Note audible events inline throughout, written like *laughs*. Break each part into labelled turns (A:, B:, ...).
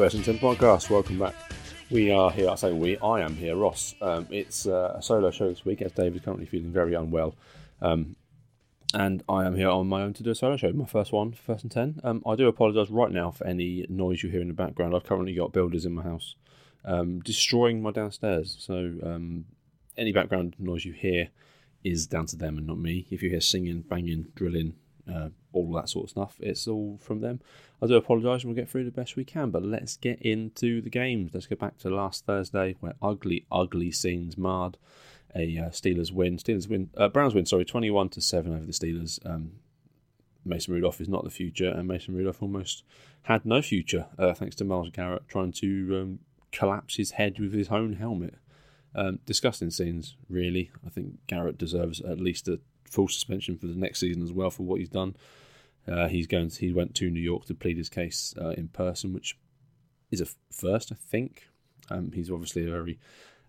A: First and Ten podcast. Welcome back. We are here. I say we. I am here, Ross. Um, it's uh, a solo show this week as Dave is currently feeling very unwell, um, and I am here on my own to do a solo show. My first one, First and Ten. Um, I do apologise right now for any noise you hear in the background. I've currently got builders in my house um, destroying my downstairs, so um, any background noise you hear is down to them and not me. If you hear singing, banging, drilling, uh, all that sort of stuff. It's all from them. I do apologise and we'll get through the best we can, but let's get into the games. Let's go back to last Thursday where ugly, ugly scenes marred a uh, Steelers win. Steelers win, uh, Browns win, sorry, 21 to 7 over the Steelers. Um, Mason Rudolph is not the future, and Mason Rudolph almost had no future uh, thanks to Myles Garrett trying to um, collapse his head with his own helmet. Um, disgusting scenes, really. I think Garrett deserves at least a full suspension for the next season as well for what he's done. Uh, he's going. To, he went to New York to plead his case uh, in person, which is a first, I think. Um, he's obviously a very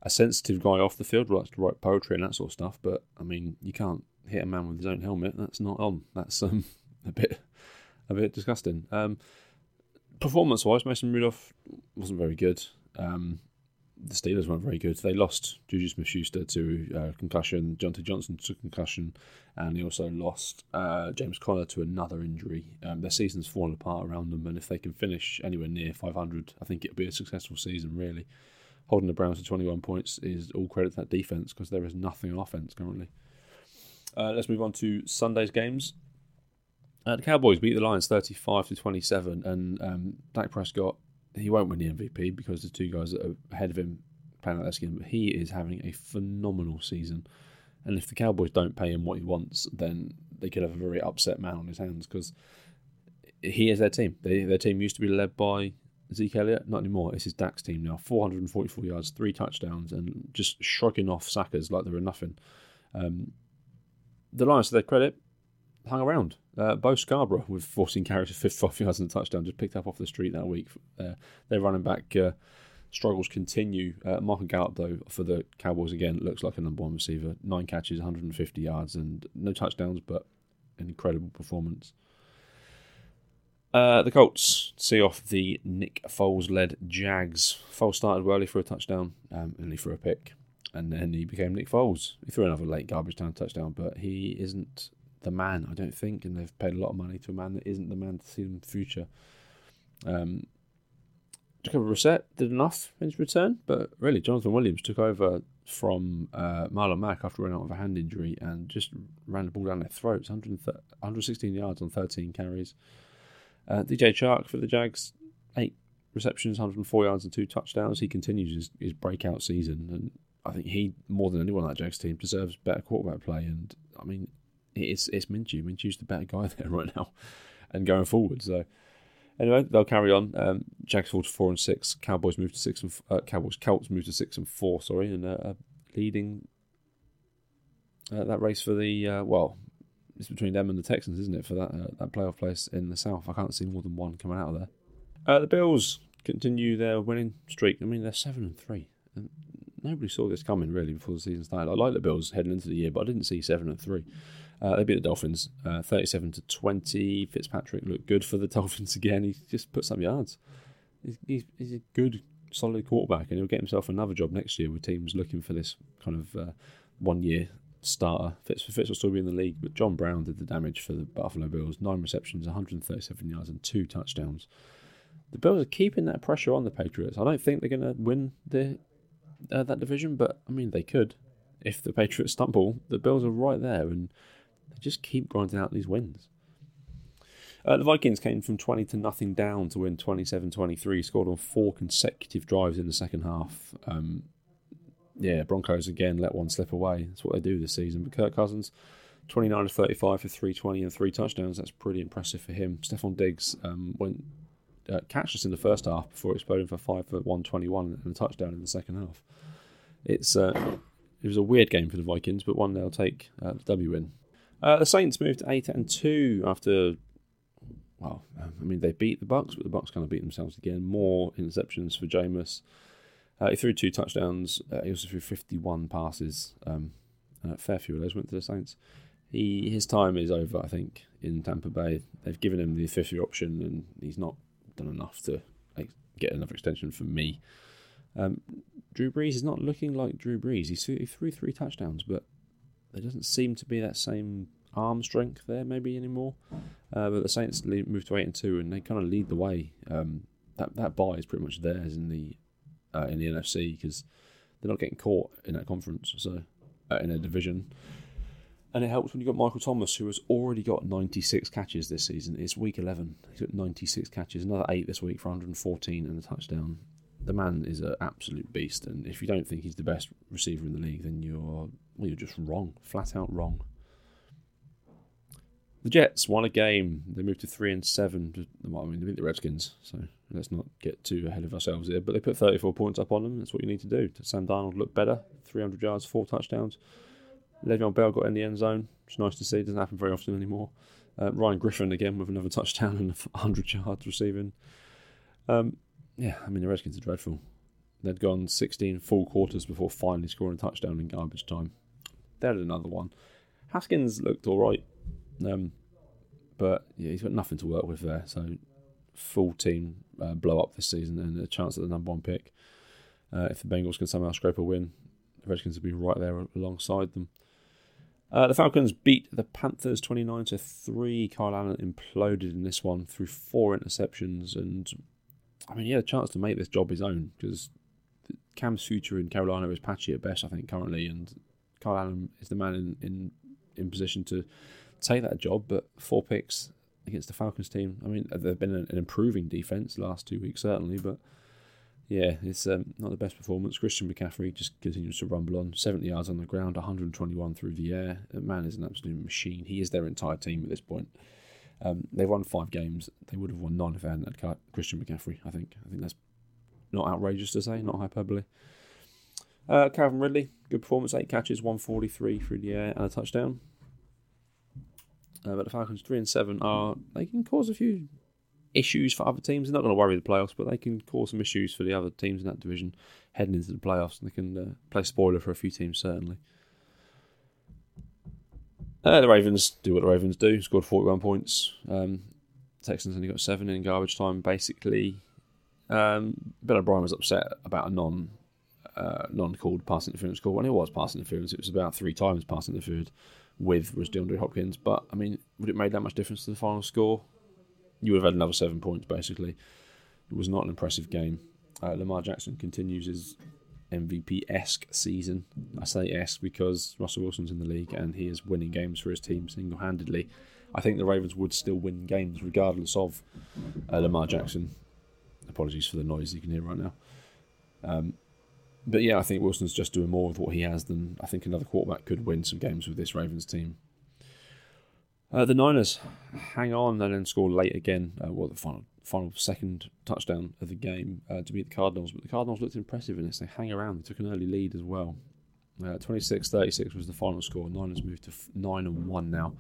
A: a sensitive guy off the field, likes to write poetry and that sort of stuff. But I mean, you can't hit a man with his own helmet. That's not on. That's um, *laughs* a bit a bit disgusting. Um, performance wise, Mason Rudolph wasn't very good. Um, the Steelers weren't very good. They lost Juju Smith Schuster to uh, concussion, Diontae Johnson to concussion, and they also lost uh, James Conner to another injury. Um, their season's fallen apart around them, and if they can finish anywhere near 500, I think it'll be a successful season, really. Holding the Browns to 21 points is all credit to that defense because there is nothing on offense currently. Uh, let's move on to Sunday's games. Uh, the Cowboys beat the Lions 35 to 27, and um, Dak Prescott he won't win the MVP because the two guys that are ahead of him playing out their skin. But he is having a phenomenal season, and if the Cowboys don't pay him what he wants, then they could have a very upset man on his hands because he is their team. They, their team used to be led by Zeke Elliott, not anymore. It's his Dak's team now. 444 yards, three touchdowns, and just shrugging off sackers like they were nothing. Um, the Lions, to their credit, hung around. Uh, Bo Scarborough with 14 carries for 55 *laughs* yards and a touchdown, just picked up off the street that week. Uh, their running back uh, struggles continue. Uh, Michael Gallup, though, for the Cowboys again, looks like a number one receiver. Nine catches, 150 yards, and no touchdowns, but an incredible performance. Uh, the Colts see off the Nick Foles led Jags. Foles started early for a touchdown, um, only for a pick, and then he became Nick Foles. He threw another late garbage time touchdown, but he isn't the man, I don't think, and they've paid a lot of money to a man that isn't the man to see them in the future. Um, Jacoby Brissett did enough in his return, but really Jonathan Williams took over from uh, Marlon Mack after running out of a hand injury and just ran the ball down their throats. 116 yards on 13 carries. Uh, DJ Chark for the Jags, eight receptions, 104 yards and two touchdowns. He continues his, his breakout season, and I think he more than anyone on that Jags team deserves better quarterback play. And I mean, it's it's. Minshew's the better guy *laughs* there right now, and going forward. So anyway, they'll carry on. Um, Jags fall to four and six. Cowboys move to six and uh, Cowboys Colts move to six and four. Sorry, and uh, leading uh, that race for the uh, well, it's between them and the Texans, isn't it? For that uh, that playoff place in the South, I can't see more than one coming out of there. Uh, the Bills continue their winning streak. I mean, they're seven and three. And nobody saw this coming really before the season started. I like the Bills heading into the year, but I didn't see seven and three. Uh, they beat the Dolphins uh, 37 to 20. Fitzpatrick looked good for the *laughs* Dolphins again. He just put some yards. He's, he's, a good, solid quarterback, and he'll get himself another job next year with teams looking for this kind of uh, one year starter. Fitz, Fitz will still be in the league, but John Brown did the damage for the Buffalo Bills. Nine receptions, 137 yards, and two touchdowns. The Bills are keeping that pressure on the Patriots. I don't think they're going to win the uh, that division, but I mean they could. If the Patriots stumble, the Bills are right there, and they just keep grinding out these wins. Uh, the Vikings came from 20 to nothing down to win 27 23, scored on four consecutive drives in the second half. Um, yeah, Broncos again let one slip away. That's what they do this season. But Kirk Cousins, 29 to 35 for 320 and three touchdowns. That's pretty impressive for him. Stefon Diggs um, went uh, catchless in the first half before exploding for five for 121 and a touchdown in the second half. It's uh, it was a weird game for the Vikings, but one they'll take uh, the W in. Uh, the Saints moved eight and two after. Well, I mean they beat the Bucks, but the Bucks kind of beat themselves again. More interceptions for Jameis. Uh, he threw two touchdowns. Uh, he also threw 51 passes. Um, a fair few of those went to the Saints. He his time is over, I think, in Tampa Bay. They've given him the fifth year option, and he's not done enough to get another extension from me. Um, Drew Brees is not looking like Drew Brees. He threw three touchdowns, but there doesn't seem to be that same arm strength there maybe anymore. Uh, but the Saints moved to eight and two, and they kind of lead the way. Um, that that bye is pretty much theirs in the uh, in the NFC because they're not getting caught in that conference, so uh, in a division. And it helps when you've got Michael Thomas, who has already got 96 catches this season. It's week 11. He's got 96 catches, another eight this week for 114 and a touchdown. The man is an absolute beast, and if you don't think he's the best receiver in the league, then you're well, you're just wrong, flat out wrong. The Jets won a game. They moved to three and seven. Well, I mean, they beat the Redskins, so let's not get too ahead of ourselves here. But they put 34 points up on them. That's what you need to do. Sam Darnold looked better. 300 yards, four touchdowns. Le'Veon Bell got in the end zone. It's nice to see. It doesn't happen very often anymore. Uh, Ryan Griffin again with another touchdown and *laughs* 100 yards receiving. Um, yeah, I mean the Redskins are dreadful. They'd gone 16 full quarters before finally scoring a touchdown in garbage time. They had another one. Haskins looked all right. Um, but yeah, he's got nothing to work with there. So full team uh, blow up this season and a chance at the number one pick. Uh, if the Bengals can somehow scrape a win, the Redskins will be right there alongside them. Uh, the Falcons beat the Panthers 29 to 3. Kyle Allen imploded in this one through four interceptions. And I mean, he had a chance to make this job his own because Cam's future in Carolina is patchy at best, I think, currently. And Kyle Allen is the man in, in, in position to take that job, but four picks against the Falcons team. I mean, they've been an, improving defense last two weeks, certainly, but yeah, it's um, not the best performance. Christian McCaffrey just continues to rumble on 70 yards on the ground, 121 through the air. The man is an absolute machine. He is their entire team at this point. Um, they've won five games. They would have won nine if they hadn't had Christian McCaffrey. I think. I think that's not outrageous to say, not hyperbole. Uh, Calvin Ridley, good performance, eight catches, 143 through the air, and a touchdown. Uh, but the Falcons three and seven are they can cause a few issues for other teams. They're not going to worry the playoffs, but they can cause some issues for the other teams in that division heading into the playoffs. And they can uh, play spoiler for a few teams certainly. Uh, the Ravens do what the Ravens do. Scored forty-one points. Um, Texans only got seven in garbage time. Basically, um, Bill O'Brien was upset about a non uh, non-called pass interference call. When it was pass interference, it was about three times pass interference with was DeAndre Hopkins. But I mean, would it make that much difference to the final score? You would have had another seven points basically. It was not an impressive game. Uh, Lamar Jackson continues his MVP esque season. I say esque because Russell Wilson's in the league and he is winning games for his team single handedly. I think the Ravens would still win games regardless of uh, Lamar Jackson. Apologies for the noise you can hear right now. Um, but yeah, I think Wilson's just doing more of what he has than I think another quarterback could win some games with this Ravens team. Uh, the Niners hang on and then score late again. Uh, well, the final final second touchdown of the game uh, to beat the Cardinals, but the Cardinals looked impressive in this. They hang around. They took an early lead as well. 26-36 uh, was the final score. Niners moved to nine and one now.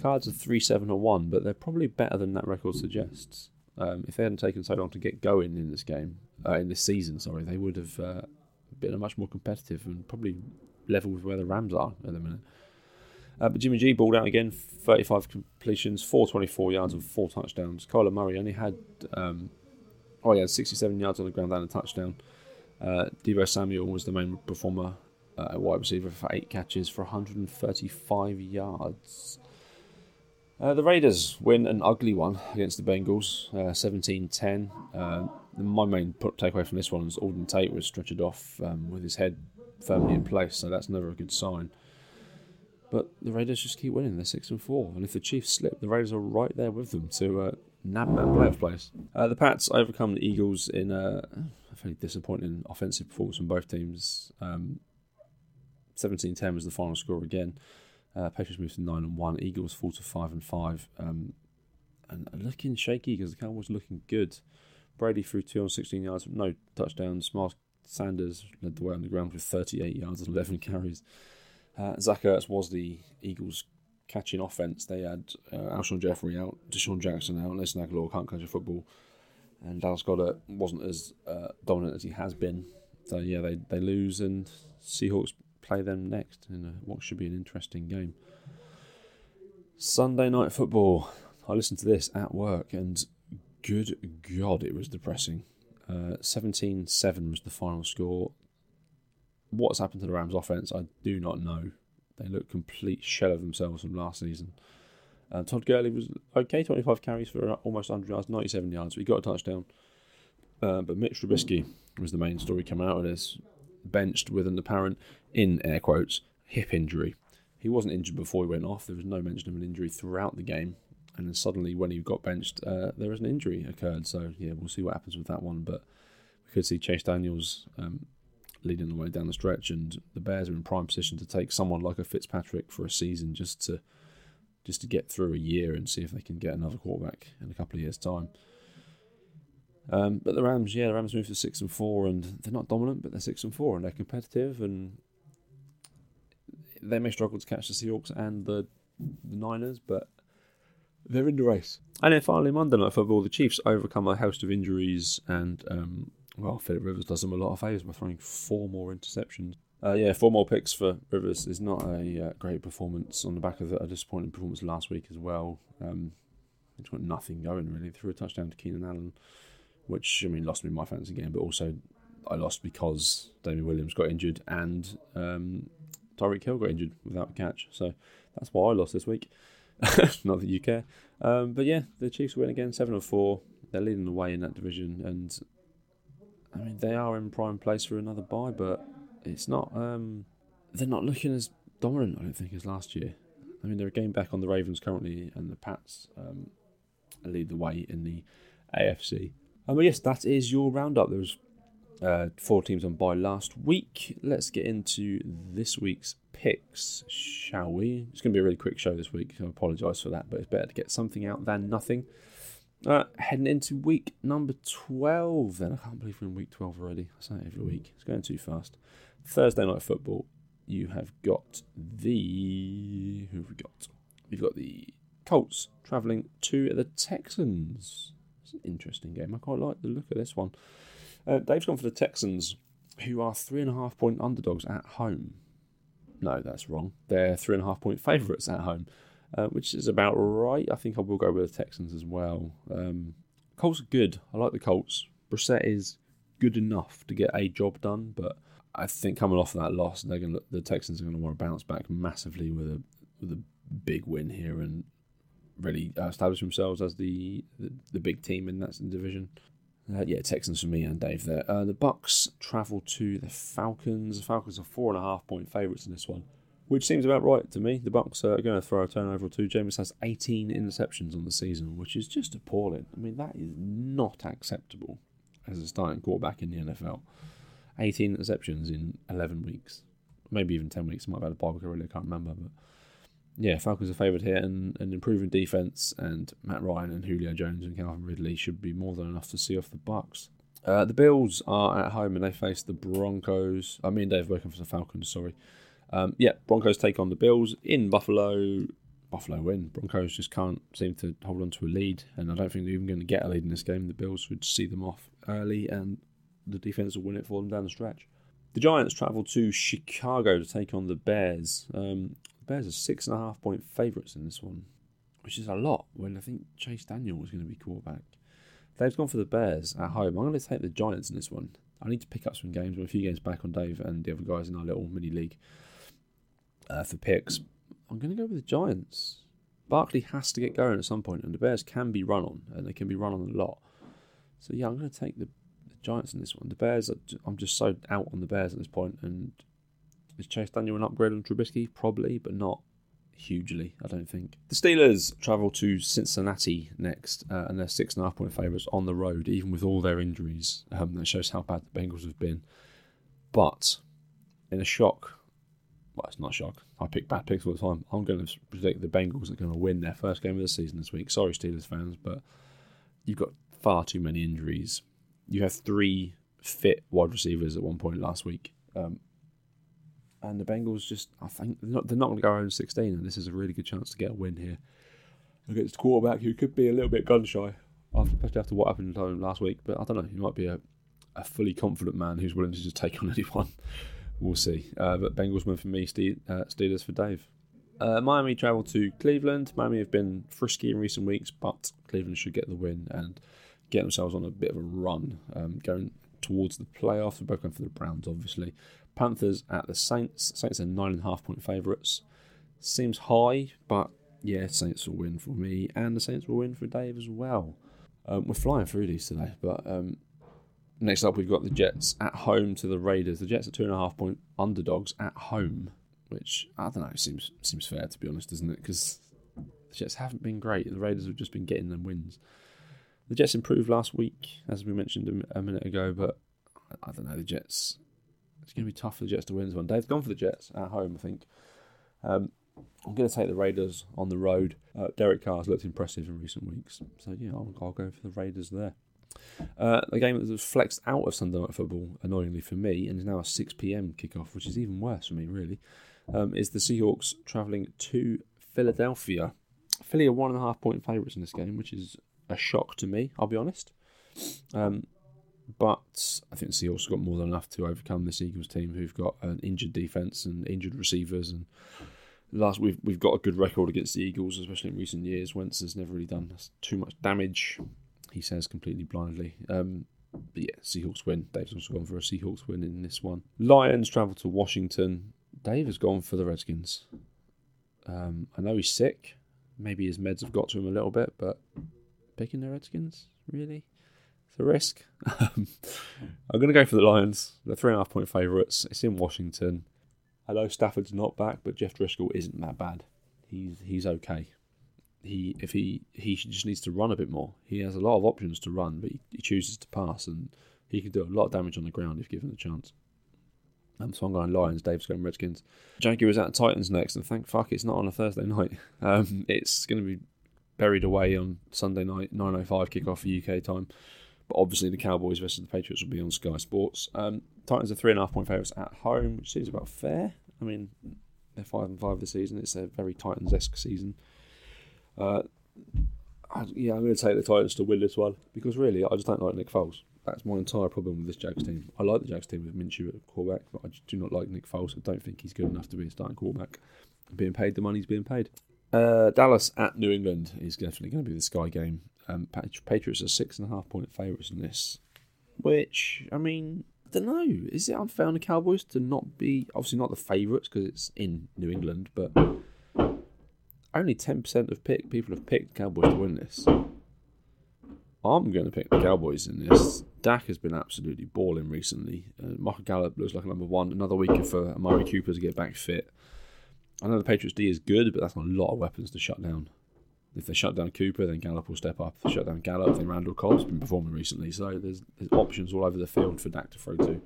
A: Cards are three seven and one, but they're probably better than that record suggests. Um, if they hadn't taken so long to get going in this game, uh, in this season, sorry, they would have uh, been a much more competitive and probably level with where the Rams are at the minute. Uh, but Jimmy G balled out again, 35 completions, 424 yards and four touchdowns. Kyler Murray only had, um, oh, had 67 yards on the ground and a touchdown. Uh, Deebo Samuel was the main performer uh, wide receiver for eight catches for 135 yards. Uh, the Raiders win an ugly one against the Bengals, uh, 17 10. Uh, my main takeaway from this one is Auden Tate was stretchered off um, with his head firmly in place, so that's never a good sign. But the Raiders just keep winning. They're six and four, and if the Chiefs slip, the Raiders are right there with them to uh, nab that playoff place. Uh, the Pats overcome the Eagles in a, a fairly disappointing offensive performance from both teams. Um, 17-10 was the final score again. Uh, Patriots moved to nine and one. Eagles fall to five and five. Um, and looking shaky because the Cowboys looking good. Brady threw 216 yards, no touchdowns. Miles Sanders led the way on the ground with 38 yards and 11 carries. Uh, Zach Ertz was the Eagles' catching offense. They had uh, Alshon Jeffery out, DeSean Jackson out, Nelson Agholor can't catch a football, and Dallas Goedert wasn't as uh, dominant as he has been. So yeah, they they lose, and Seahawks play them next in a, what should be an interesting game. Sunday night football. I listened to this at work, and good God, it was depressing. Uh, 17 7 was the final score. What's happened to the Rams' offense, I do not know. They look complete shell of themselves from last season. Uh, Todd Gurley was okay, 25 carries for almost 100 yards, 97 yards. We got a touchdown. Uh, but Mitch Trubisky was the main story coming out of this. Benched with an apparent, in air quotes, hip injury. He wasn't injured before he went off. There was no mention of an injury throughout the game. And then suddenly, when he got benched, uh, there was an injury occurred. So, yeah, we'll see what happens with that one. But we could see Chase Daniels um, leading the way down the stretch. And the Bears are in prime position to take someone like a Fitzpatrick for a season just to just to get through a year and see if they can get another quarterback in a couple of years' time. Um, but the Rams, yeah, the Rams moved to six and four, and they're not dominant, but they're six and four, and they're competitive, and they may struggle to catch the Seahawks and the, the Niners, but they're in the race. And then finally, Monday Night Football, the Chiefs overcome a host of injuries, and um, well, Philip Rivers does them a lot of favours by throwing four more interceptions. Uh, yeah, four more picks for Rivers is not a uh, great performance on the back of a disappointing performance last week as well. Um, it's got nothing going really. Threw a touchdown to Keenan Allen which I mean lost me my fantasy game, but also I lost because Damien Williams got injured and um, Tyreek Hill got injured without a catch. So that's why I lost this week. *laughs* Not that you care, um, but yeah, the Chiefs win again, seven or four. They're leading the way in that division, and I mean they are in prime place for another buy, but it's not. Um, they're not looking as dominant, I don't think, as last year. I mean, they're a game back on the Ravens currently, and the Pats um, lead the way in the AFC. Um, but yes, that is your roundup. There was uh, four teams on by last week. Let's get into this week's picks, shall we? It's going to be a really quick show this week. I apologise for that, but it's better to get something out than nothing. Uh, heading into week number 12, then. I can't believe we're in week 12 already. I say it every week. It's going too fast. Thursday night football. You have got the. Who have we got? We've got the Colts travelling to the Texans It's an interesting game. I quite like the look of this one. Uh, Dave's gone for the Texans, who are three and a half point underdogs at home. No, that's wrong. They're three and a half point favourites at home, uh, which is about right. I think I will go with the Texans as well. Um, Colts are good. I like the Colts. Brissett is good enough to get a job done, but I think coming off of that loss, they're going the Texans are going to want to bounce back massively with a with a big win here and really uh, establish themselves as the, the, the big team in that division. Uh, yeah, Texans for me and Dave there. Uh, the Bucks travel to the Falcons. The Falcons are four and a half point favourites in this one, which seems about right to me. The Bucks are going to throw a turnover or two. Jameis has 18 interceptions on the season, which is just appalling. I mean, that is not acceptable as a starting quarterback in the NFL. 18 interceptions in 11 weeks, maybe even 10 weeks. Might have had a barbecue, really, I can't remember, but yeah, Falcons are favoured here, and an improving defense and Matt Ryan and Julio Jones and Calvin Ridley should be more than enough to see off the Bucks. Uh, the Bills are at home and they face the Broncos. I mean, Dave working for the Falcons. Sorry. Um, yeah, Broncos take on the Bills in Buffalo. Buffalo win. Broncos just can't seem to hold on to a lead, and I don't think they're even going to get a lead in this game. The Bills would see them off early, and the defense will win it for them down the stretch. The Giants travel to Chicago to take on the Bears. Um, the Bears are six and a half point favourites in this one, which is a lot when I think Chase Daniel was going to be quarterback. They've gone for the Bears at home. I'm going to take the Giants in this one. I need to pick up some games. We're a few games back on Dave and the other guys in our little mini league uh, for picks. I'm going to go with the Giants. Barkley has to get going at some point, and the Bears can be run on, and they can be run on a lot. So yeah, I'm going to take the, the Giants in this one. The Bears, I'm just so out on the Bears at this point, and is Chase Daniel an upgrade on Trubisky? Probably, but not hugely, I don't think. The Steelers travel to Cincinnati next, uh, and they're six and a half point favourites on the road, even with all their injuries. Um, that shows how bad the Bengals have been. But in a shock, well, it's not a shock. I pick bad picks all the time. I'm going to predict the Bengals are going to win their first game of the season this week. Sorry, Steelers fans, but you've got far too many injuries. You have three fit wide receivers at one point last week. Um, and the Bengals just, I think, they're not, not going to go around 16, and this is a really good chance to get a win here against a quarterback who could be a little bit gun shy, especially after what happened to him last week. But I don't know, he might be a, a fully confident man who's willing to just take on *laughs* anyone. We'll see. Uh, but Bengals win for me, uh, Steelers for Dave. Uh, Miami travel to Cleveland. Miami have been frisky in recent weeks, but Cleveland should get the win. And get themselves on a bit of a run, um, going towards the playoffs. We're both going for the Browns, obviously. Panthers at the Saints. Saints are nine and a half point favourites. Seems high, but yeah, Saints will win for me, and the Saints will win for Dave as well. Um, we're flying through these today, but um, next up we've got the Jets at home to the Raiders. The Jets are two and a half point underdogs at home, which I don't know seems seems fair to be honest, doesn't it? Because the Jets haven't been great. The Raiders have just been getting them wins. The Jets improved last week, as we mentioned a minute ago, but I don't know. The Jets, it's going to be tough for the Jets to win this one. Dave's gone for the Jets at home, I think. Um, I'm going to take the Raiders on the road. Uh, Derek Carr's looked impressive in recent weeks, so yeah, I'll, I'll go for the Raiders there. Uh, the game that was flexed out of Sunday Night Football, annoyingly for me, and is now a 6 pm kickoff, which is even worse for me, really, um, is the Seahawks travelling to Philadelphia. Philly are one and a half point favourites in this game, which is a shock to me, I'll be honest. Um, but I think the Seahawks have got more than enough to overcome this Eagles team, who've got an injured defense and injured receivers. And last we've we've got a good record against the Eagles, especially in recent years. Wentz has never really done too much damage. He says completely blindly. Um, but yeah, Seahawks win. Dave's also gone for a Seahawks win in this one. Lions travel to Washington. Dave has gone for the Redskins. Um, I know he's sick. Maybe his meds have got to him a little bit, but picking the Redskins, really? It's a risk. *laughs* I'm going to go for the Lions. They're three and a half point favourites. It's in Washington. I know Stafford's not back, but Jeff Driskel isn't that bad. He's he's okay. He if he he just needs to run a bit more. He has a lot of options to run, but he, he chooses to pass, and he can do a lot of damage on the ground if given the chance. Um, so I'm going Lions. Dave's going Redskins. Jaguars at Titans next, and thank fuck it's not on a Thursday night. *laughs* Um, it's going to be buried away on Sunday night, 9.05 kickoff for UK time. But obviously, the Cowboys versus the Patriots will be on Sky Sports. Um, Titans are three and a half point favourites at home, which seems about fair. I mean, they're five and five this season. It's a very Titans esque season. Uh, I, yeah, I'm going to take the Titans to win this one because really, I just don't like Nick Foles. That's my entire problem with this Jags team. I like the Jags team with Minshew at quarterback, but I just do not like Nick Foles. I don't think he's good enough to be a starting quarterback. Being paid the money he's being paid. Uh, Dallas at New England is definitely going to be the Sky game. Um, Patriots are six and a half point favourites in this, which I mean, I don't know. Is it unfair on the Cowboys to not be obviously not the favourites because it's in New England, but only ten percent of pick people have picked Cowboys to win this. I'm going to pick the Cowboys in this. Dak has been absolutely balling recently. Uh, Michael Gallup looks like a number one. Another week for Amari Cooper to get back fit. I know the Patriots D is good, but that's a lot of weapons to shut down. If they shut down Cooper, then Gallup will step up. If they shut down Gallup, then Randall Cobb's been performing recently. So there's, there's options all over the field for Dak to throw to.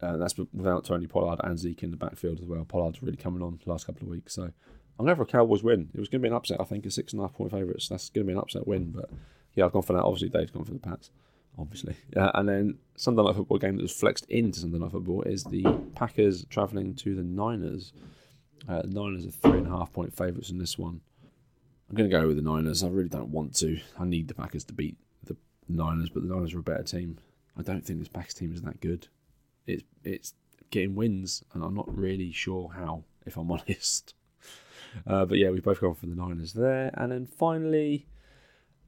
A: Uh, that's without Tony Pollard and Zeke in the backfield as well. Pollard's really coming on the last couple of weeks. So I'm going for a Cowboys win. It was going to be an upset, I think, a six and a half point favourites. That's going to be an upset win. But yeah, I've gone for that. Obviously, Dave's gone for the Pats, obviously. Uh, and then Sunday Night Football game that was flexed into Sunday Night Football is the Packers travelling to the Niners. Uh, the Niners are three and a half point favourites in this one. I'm going to go with the Niners. I really don't want to. I need the Packers to beat the Niners, but the Niners are a better team. I don't think this Packers team is that good. It's it's getting wins, and I'm not really sure how, if I'm *laughs* honest. Uh, but yeah, we've both gone for the Niners there. And then finally,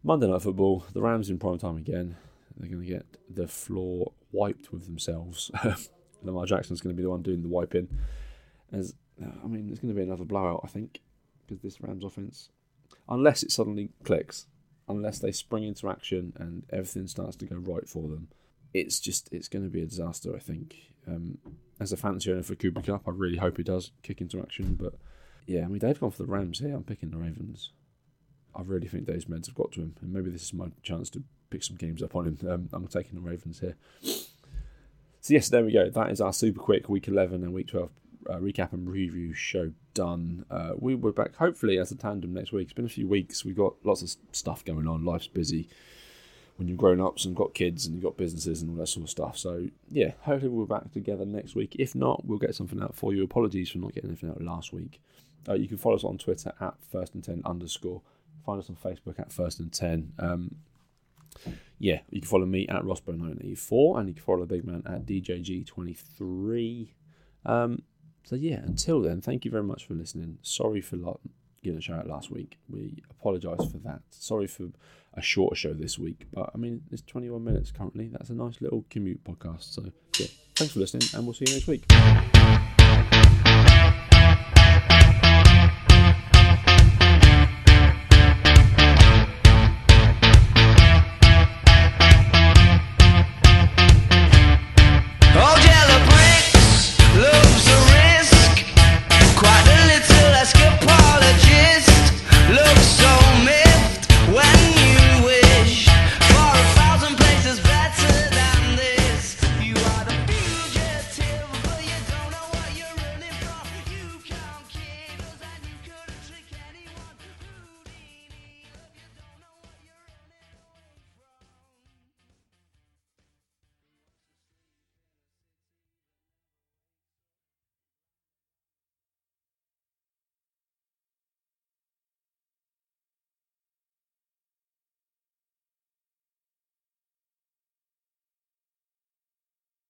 A: Monday Night Football, the Rams in prime time again. They're going to get the floor wiped with themselves. *laughs* Lamar Jackson's going to be the one doing the wiping. As I mean, it's going to be another blowout, I think, because this Rams offense, unless it suddenly clicks, unless they spring into action and everything starts to go right for them, it's just it's going to be a disaster. I think. Um, as a fancy owner for Cooper Kupp, I really hope he does kick into action. But yeah, I mean, they've gone for the Rams here. I'm picking the Ravens. I really think those meds have got to him, and maybe this is my chance to pick some games up on him. Um, I'm taking the Ravens here. So yes, there we go. That is our super quick week 11 and week 12 uh, recap and review show done. Uh, we were back hopefully as a tandem next week. It's been a few weeks. We've got lots of stuff going on. Life's busy when you've grown ups and got kids and you've got businesses and all that sort of stuff. So yeah, hopefully we'll be back together next week. If not, we'll get something out for you. Apologies for not getting anything out last week. Uh, you can follow us on Twitter at first and ten underscore. Find us on Facebook at first and ten. Um, yeah, you can follow me at Rossbo984 and you can follow the big man at DJG23. Um, so yeah, until then, thank you very much for listening. Sorry for like given a shout out last week. We apologise for that. Sorry for a shorter show this week, but I mean, it's 21 minutes currently. That's a nice little commute podcast. So, yeah, thanks for listening, and we'll see you next week.